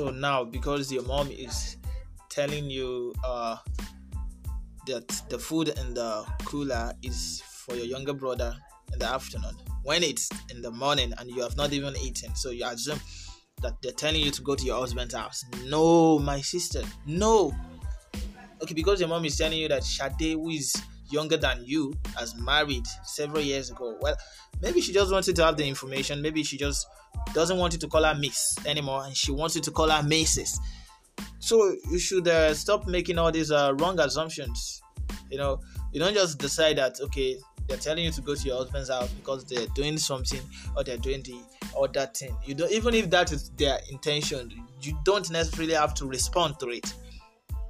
So now, because your mom is telling you uh, that the food in the cooler is for your younger brother in the afternoon, when it's in the morning and you have not even eaten, so you assume that they're telling you to go to your husband's house. No, my sister, no. Okay, because your mom is telling you that Shade, who is younger than you, has married several years ago. Well, maybe she just wanted to have the information. Maybe she just doesn't want you to call her Miss anymore, and she wants you to call her Mrs. So you should uh, stop making all these uh, wrong assumptions. You know, you don't just decide that okay, they're telling you to go to your husband's house because they're doing something or they're doing the or that thing. You don't even if that is their intention, you don't necessarily have to respond to it.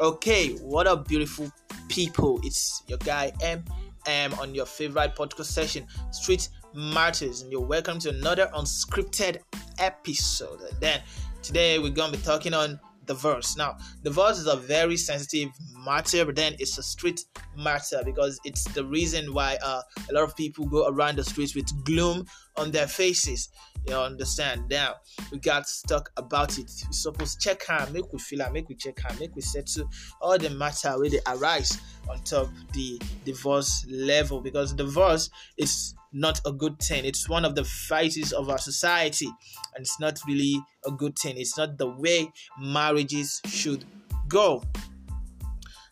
Okay, what a beautiful people. It's your guy M M on your favorite podcast session, Street Matters, and you're welcome to another unscripted episode. Then today we're gonna be talking on the verse. Now, the verse is a very sensitive matter, but then it's a street matter because it's the reason why uh, a lot of people go around the streets with gloom on their faces. You understand? Now we got to talk about it. We supposed check her, make we feel her, make we check her, make we settle all the matter where they arise on top the divorce level because divorce is not a good thing. It's one of the vices of our society, and it's not really a good thing. It's not the way marriages should go.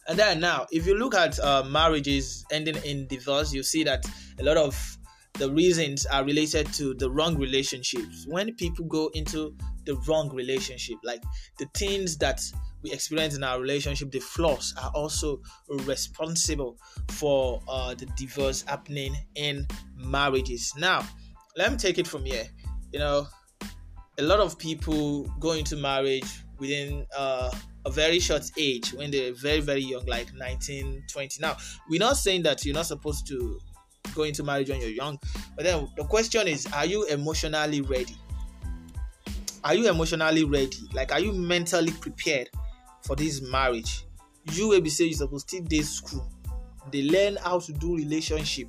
And then now, if you look at uh, marriages ending in divorce, you see that a lot of the reasons are related to the wrong relationships. When people go into the wrong relationship, like the things that we experience in our relationship, the flaws are also responsible for uh, the divorce happening in marriages. Now, let me take it from here. You know, a lot of people go into marriage within uh, a very short age when they're very, very young, like 19, 20. Now, we're not saying that you're not supposed to go into marriage when you're young, but then the question is, are you emotionally ready? Are you emotionally ready? Like, are you mentally prepared for this marriage? You will be saying you're supposed to take this school. They learn how to do relationship.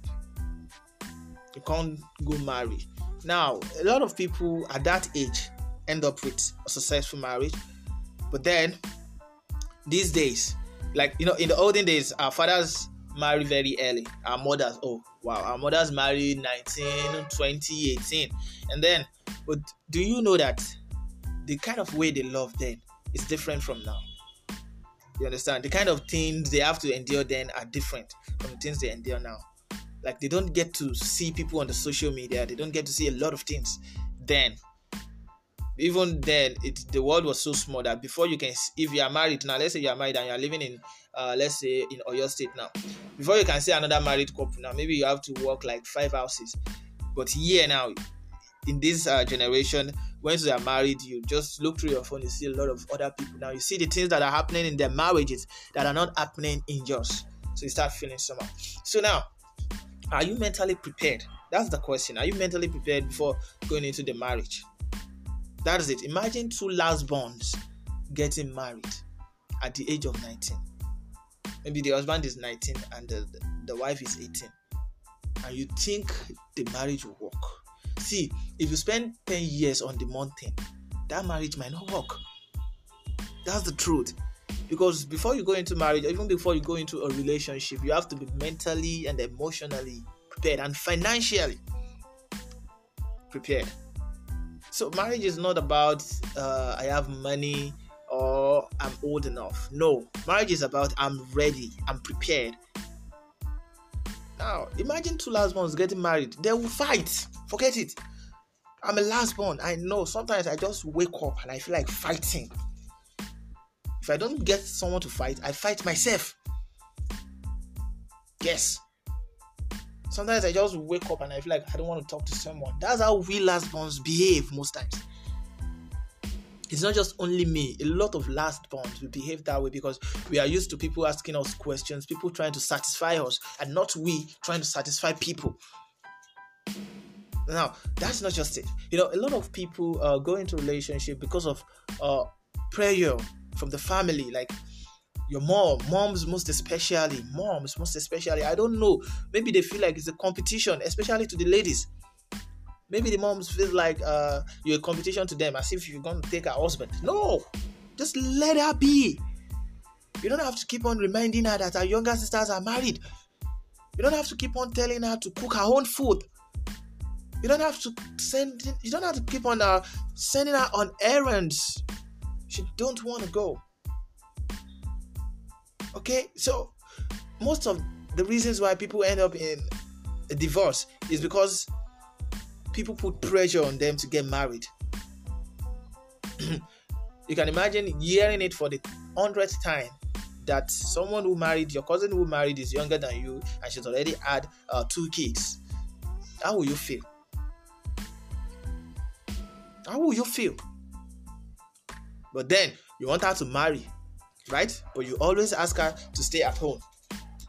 You can't go marry. Now, a lot of people at that age end up with a successful marriage, but then these days, like you know, in the olden days, our fathers marry very early. Our mothers, oh wow, our mothers married 19, 20, 18. And then, but do you know that the kind of way they love then is different from now? You understand? The kind of things they have to endure then are different from the things they endure now. Like they don't get to see people on the social media, they don't get to see a lot of things then even then it the world was so small that before you can if you are married now let's say you are married and you are living in uh, let's say in Oyo State now. Before you can see another married couple now maybe you have to walk like five houses. But here now in this uh, generation once you are married you just look through your phone you see a lot of other people. Now you see the things that are happening in their marriages that are not happening in yours. So you start feeling somehow. So now are you mentally prepared? That's the question. Are you mentally prepared before going into the marriage? That is it. Imagine two last bonds getting married at the age of 19. Maybe the husband is 19 and the, the wife is 18. And you think the marriage will work. See, if you spend 10 years on the mountain, that marriage might not work. That's the truth. Because before you go into marriage, even before you go into a relationship, you have to be mentally and emotionally prepared and financially prepared. So marriage is not about uh, I have money or old enough. No, marriage is about I'm ready, I'm prepared. Now, imagine two last ones getting married. They will fight. Forget it. I'm a last born. I know. Sometimes I just wake up and I feel like fighting. If I don't get someone to fight, I fight myself. Yes. Sometimes I just wake up and I feel like I don't want to talk to someone. That's how we last borns behave most times. It's not just only me. A lot of last bonds will behave that way because we are used to people asking us questions, people trying to satisfy us, and not we trying to satisfy people. Now, that's not just it. You know, a lot of people uh, go into relationship because of uh, prayer from the family, like your mom, moms most especially, moms most especially. I don't know. Maybe they feel like it's a competition, especially to the ladies. Maybe the moms feel like uh, you're a competition to them, as if you're going to take her husband. No, just let her be. You don't have to keep on reminding her that her younger sisters are married. You don't have to keep on telling her to cook her own food. You don't have to send. You don't have to keep on uh, sending her on errands. She don't want to go. Okay, so most of the reasons why people end up in a divorce is because people put pressure on them to get married. you can imagine hearing it for the hundredth time that someone who married your cousin who married is younger than you and she's already had uh, two kids. How will you feel? How will you feel? But then you want her to marry, right? But you always ask her to stay at home.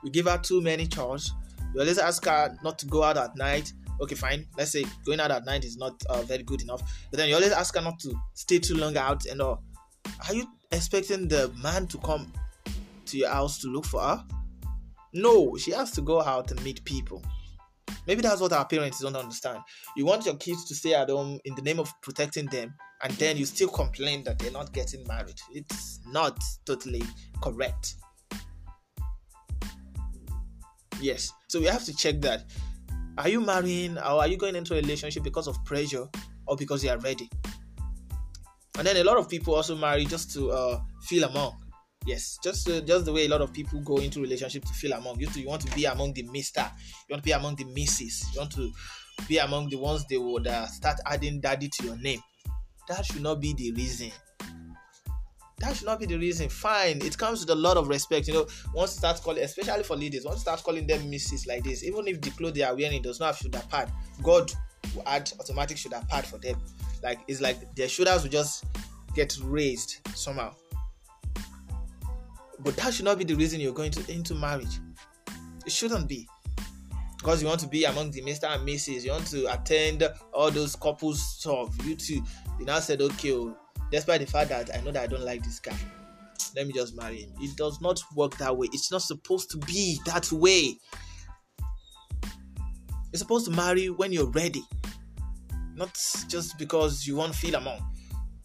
You give her too many chores. You always ask her not to go out at night. Okay, fine. Let's say going out at night is not uh, very good enough. But then you always ask her not to stay too long out and all. Are you expecting the man to come to your house to look for her? No, she has to go out and meet people. Maybe that's what our parents don't understand. You want your kids to stay at home in the name of protecting them, and then you still complain that they're not getting married. It's not totally correct. Yes, so we have to check that. Are you marrying or are you going into a relationship because of pressure or because you are ready? And then a lot of people also marry just to uh, feel among. Yes, just uh, just the way a lot of people go into relationship to feel among. You, to, you want to be among the Mister. You want to be among the Misses. You want to be among the ones they would uh, start adding daddy to your name. That should not be the reason. That should not be the reason. Fine, it comes with a lot of respect. You know, once you start calling, especially for ladies, once you start calling them misses like this, even if the clothes they are wearing does not have shoulder pad, God will add automatic shoulder pad for them. Like it's like their shoulders will just get raised somehow. But that should not be the reason you're going to into marriage. It shouldn't be. Because you want to be among the Mr. and Mrs. You want to attend all those couples stuff. You too. You now said, okay, oh, despite the fact that I know that I don't like this guy, let me just marry him. It does not work that way. It's not supposed to be that way. You're supposed to marry when you're ready, not just because you want feel among.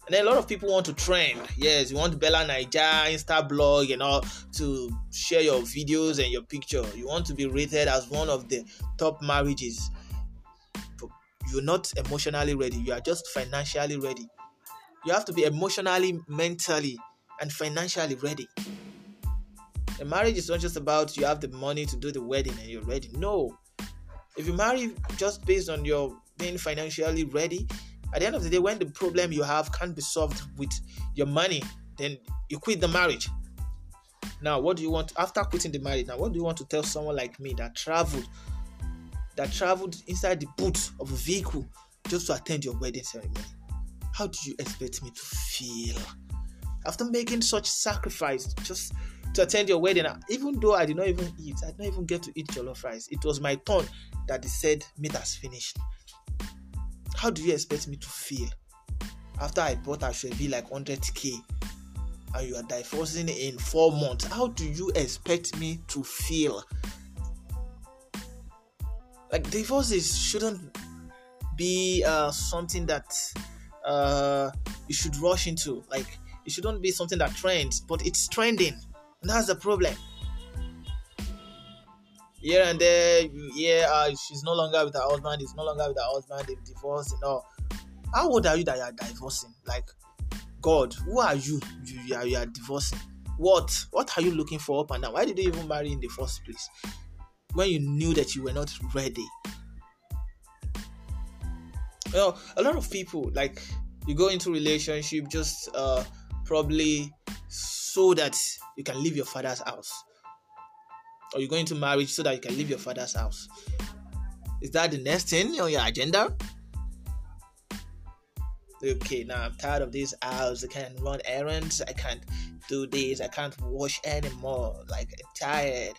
And then a lot of people want to trend. Yes, you want Bella Naija, Insta blog, and all to share your videos and your picture. You want to be rated as one of the top marriages. But you're not emotionally ready. You are just financially ready. You have to be emotionally, mentally, and financially ready. A marriage is not just about you have the money to do the wedding and you're ready. No. If you marry just based on your being financially ready, at the end of the day, when the problem you have can't be solved with your money, then you quit the marriage. Now, what do you want after quitting the marriage? Now, what do you want to tell someone like me that traveled, that traveled inside the boot of a vehicle just to attend your wedding ceremony? How do you expect me to feel after making such sacrifice just to attend your wedding? Even though I did not even eat, I did not even get to eat jollof rice. It was my turn that they said meat has finished. How do you expect me to feel after I bought I should be like 100k and you are divorcing in four months? How do you expect me to feel? Like divorces shouldn't be uh, something that uh, you should rush into. Like it shouldn't be something that trends, but it's trending, and that's the problem here and there, yeah, uh, she's no longer with her husband, he's no longer with her husband, they've divorced and all. How old are you that you are divorcing? Like, God, who are you? You, you, are, you are divorcing. What? What are you looking for up and down? Why did you even marry in the first place? When you knew that you were not ready. You know, a lot of people like you go into relationship just uh probably so that you can leave your father's house or you're going to marriage so that you can leave your father's house. Is that the next thing on your agenda? Okay, now I'm tired of this house. I can't run errands. I can't do this. I can't wash anymore. Like I'm tired.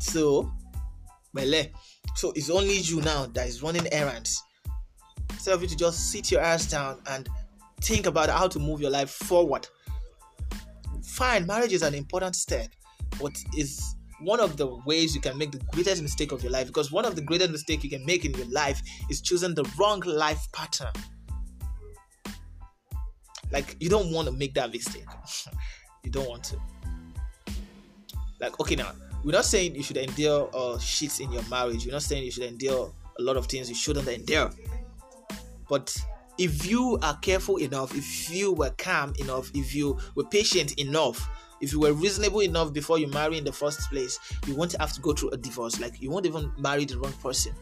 So, well, so it's only you now that is running errands. Instead of you to just sit your ass down and think about how to move your life forward. Fine, marriage is an important step, but is one of the ways you can make the greatest mistake of your life because one of the greatest mistake you can make in your life is choosing the wrong life pattern. Like you don't want to make that mistake. You don't want to. Like okay now we're not saying you should endure uh, shit in your marriage. We're not saying you should endure a lot of things you shouldn't endure but if you are careful enough if you were calm enough if you were patient enough if you were reasonable enough before you marry in the first place, you won't have to go through a divorce. Like you won't even marry the wrong person.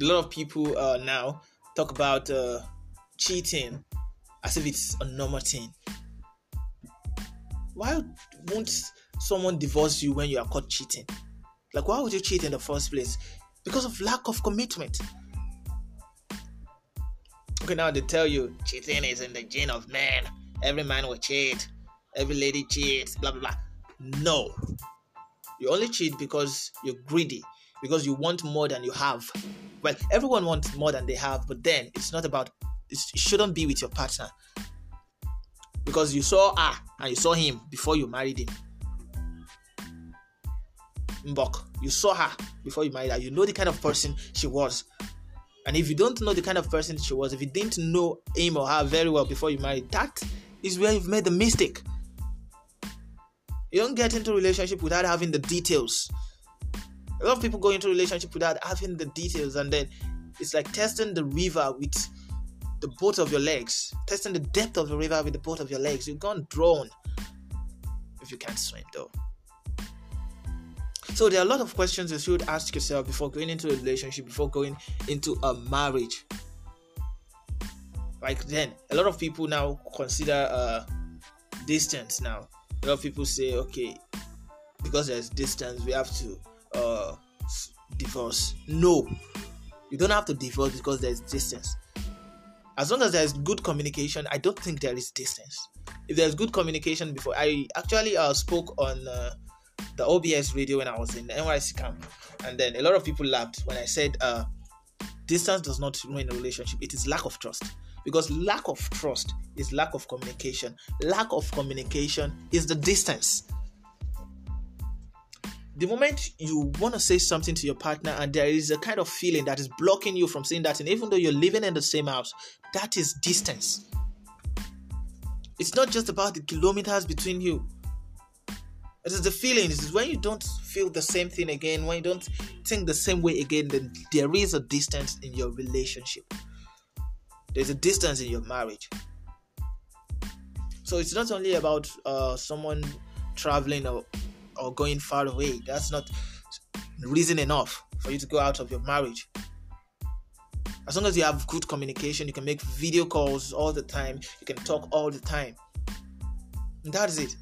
A lot of people uh, now talk about uh, cheating as if it's a normal thing. Why won't someone divorce you when you are caught cheating? Like, why would you cheat in the first place? Because of lack of commitment. Now they tell you cheating is in the gene of man every man will cheat, every lady cheats, blah blah blah. No. You only cheat because you're greedy, because you want more than you have. Well, everyone wants more than they have, but then it's not about it shouldn't be with your partner. Because you saw her and you saw him before you married him. Mbok, you saw her before you married her. You know the kind of person she was. And if you don't know the kind of person she was, if you didn't know him or her very well before you married, that is where you've made the mistake. You don't get into a relationship without having the details. A lot of people go into relationship without having the details, and then it's like testing the river with the both of your legs, testing the depth of the river with the both of your legs. You've gone drown if you can't swim, though. So there are a lot of questions you should ask yourself before going into a relationship, before going into a marriage. Like then a lot of people now consider uh distance now. A lot of people say okay because there's distance we have to uh divorce. No. You don't have to divorce because there's distance. As long as there's good communication i don't think there is distance. If there's good communication before i actually uh, spoke on uh, the obs radio when i was in NYSC camp and then a lot of people laughed when i said uh, distance does not ruin a relationship it is lack of trust because lack of trust is lack of communication. Lack of communication is the distance. The moment you want to say something to your partner and there is a kind of feeling that is blocking you from saying that, and even though you're living in the same house, that is distance. It's not just about the kilometers between you. It is the feeling. It is when you don't feel the same thing again, when you don't think the same way again, then there is a distance in your relationship. There's a distance in your marriage. So it's not only about uh, someone traveling or, or going far away. That's not reason enough for you to go out of your marriage. As long as you have good communication, you can make video calls all the time, you can talk all the time. And that is it.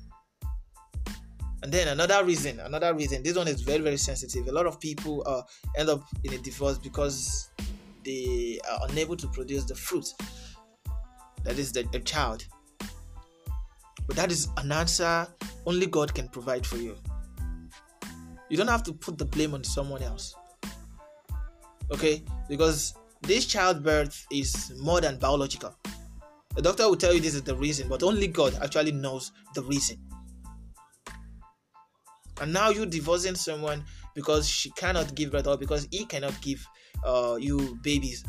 And then another reason, another reason, this one is very, very sensitive. A lot of people uh, end up in a divorce because they are unable to produce the fruit that is the, the child. But that is an answer only god can provide for you. You don't have to put the blame on someone else. Okay? Because this childbirth is more than biological. The doctor will tell you this is the reason but only god actually knows the reason and now you divorcing someone because she cannot give birth or because he cannot give uh, you babies.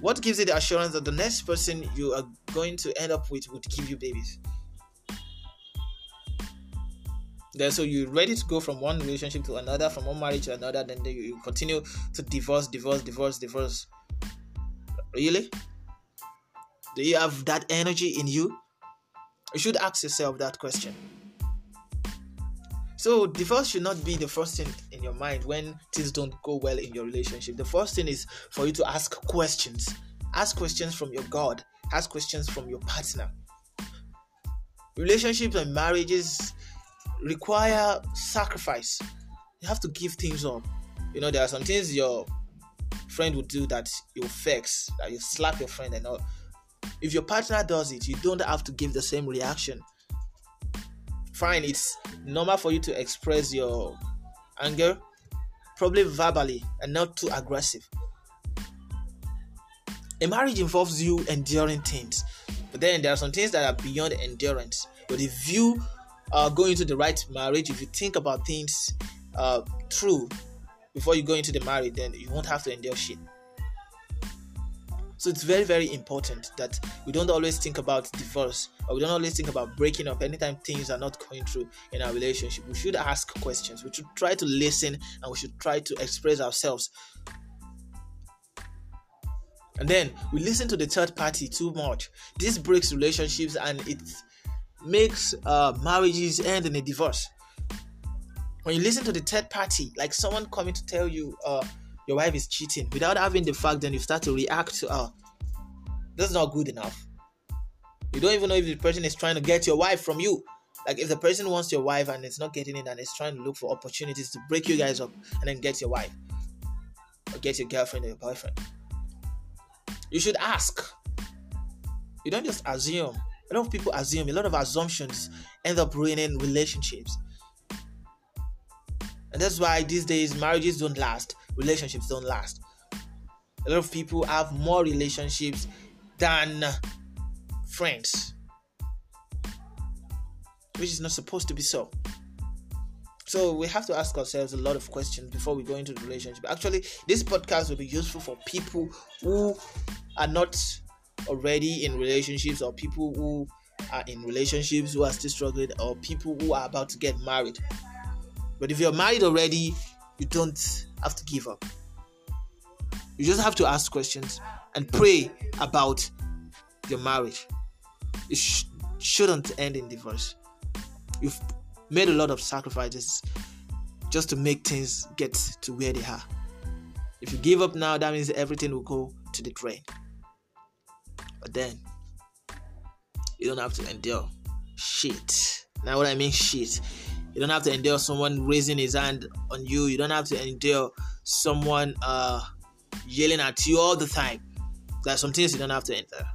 What gives you the assurance that the next person you are going to end up with would give you babies? So you're ready to go from one relationship to another from one marriage to another then you continue to divorce divorce divorce divorce. Really? Do you have that energy in you? You should ask yourself that question so divorce should not be the first thing in your mind when things don't go well in your relationship. The first thing is for you to ask questions. Ask questions from your God. Ask questions from your partner. Relationships and marriages require sacrifice. You have to give things up. You know, there are some things your friend would do that you fix, that you slap your friend and all. If your partner does it, you don't have to give the same reaction fine. It's normal for you to express your anger probably verbally and not too aggressive. A marriage involves you enduring things but then there are some things that are beyond endurance. But if you uh, go into the right marriage, if you think about things uh, true before you go into the marriage, then you won't have to endure shit. So it's very, very important that we don't always think about divorce or we don't always think about breaking up anytime things are not going through in our relationship. We should ask questions. We should try to listen and we should try to express ourselves. And then we listen to the third party too much. This breaks relationships and it makes uh, marriages end in a divorce. When you listen to the third party, like someone coming to tell you, uh, your wife is cheating without having the fact, then you start to react to, ah, oh, that's not good enough. You don't even know if the person is trying to get your wife from you. Like if the person wants your wife and it's not getting it and it's trying to look for opportunities to break you guys up and then get your wife or get your girlfriend or your boyfriend. You should ask. You don't just assume. A lot of people assume, a lot of assumptions end up ruining relationships. And that's why these days marriages don't last relationships don't last. A lot of people have more relationships than friends, which is not supposed to be so. So we have to ask ourselves a lot of questions before we go into the relationship. Actually, this podcast will be useful for people who are not already in relationships or people who are in relationships who are still struggling or people who are about to get married. But if you're married already, you don't have to give up. You just have to ask questions and pray about your marriage. It sh- shouldn't end in divorce. You've made a lot of sacrifices just to make things get to where they are. If you give up now, that means everything will go to the drain. But then, you don't have to endure shit. Now, what I mean, shit you don't have to endure someone raising his hand on you. You don't have to endure someone uh, yelling at you all the time. There are some things you don't have to endure.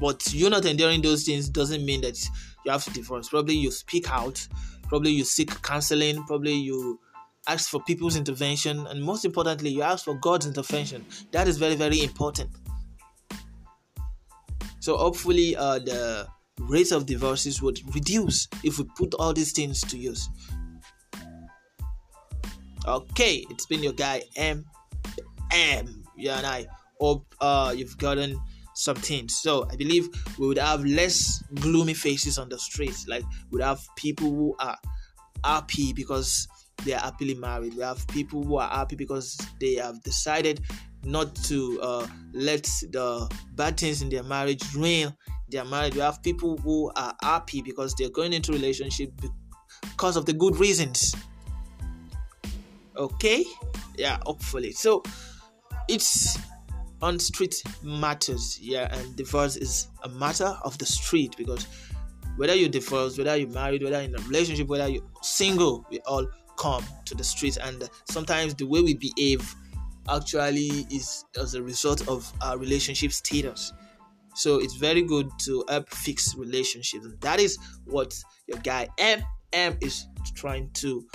But you're not enduring those things doesn't mean that you have to divorce. Probably you speak out. Probably you seek counseling. Probably you ask for people's intervention. And most importantly, you ask for God's intervention. That is very, very important. So hopefully, uh, the rates of divorces would reduce if we put all these things to use. Okay, it's been your guy M M. Yeah, and I hope uh, you've gotten something. So I believe we would have less gloomy faces on the streets. Like we'd have people who are happy because they are happily married. We have people who are happy because they have decided not to uh, let the bad things in their marriage ruin their marriage. You have people who are happy because they're going into relationship because of the good reasons. Okay, yeah, hopefully. So it's on street matters, yeah, and divorce is a matter of the street because whether you divorce, whether you're married, whether in a relationship, whether you're single, we all come to the street, and sometimes the way we behave actually is as a result of our relationship status. So it's very good to help fix relationships. And that is what your guy M M is trying to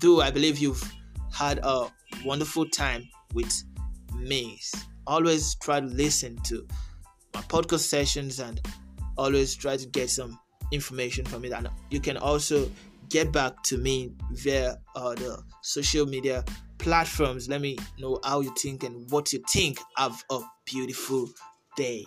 do. I believe you've had a wonderful time with me. Always try to listen to my podcast sessions and always try to get some information from it. And you can also get back to me via uh, the social media platforms. Let me know how you think and what you think. Have a beautiful day.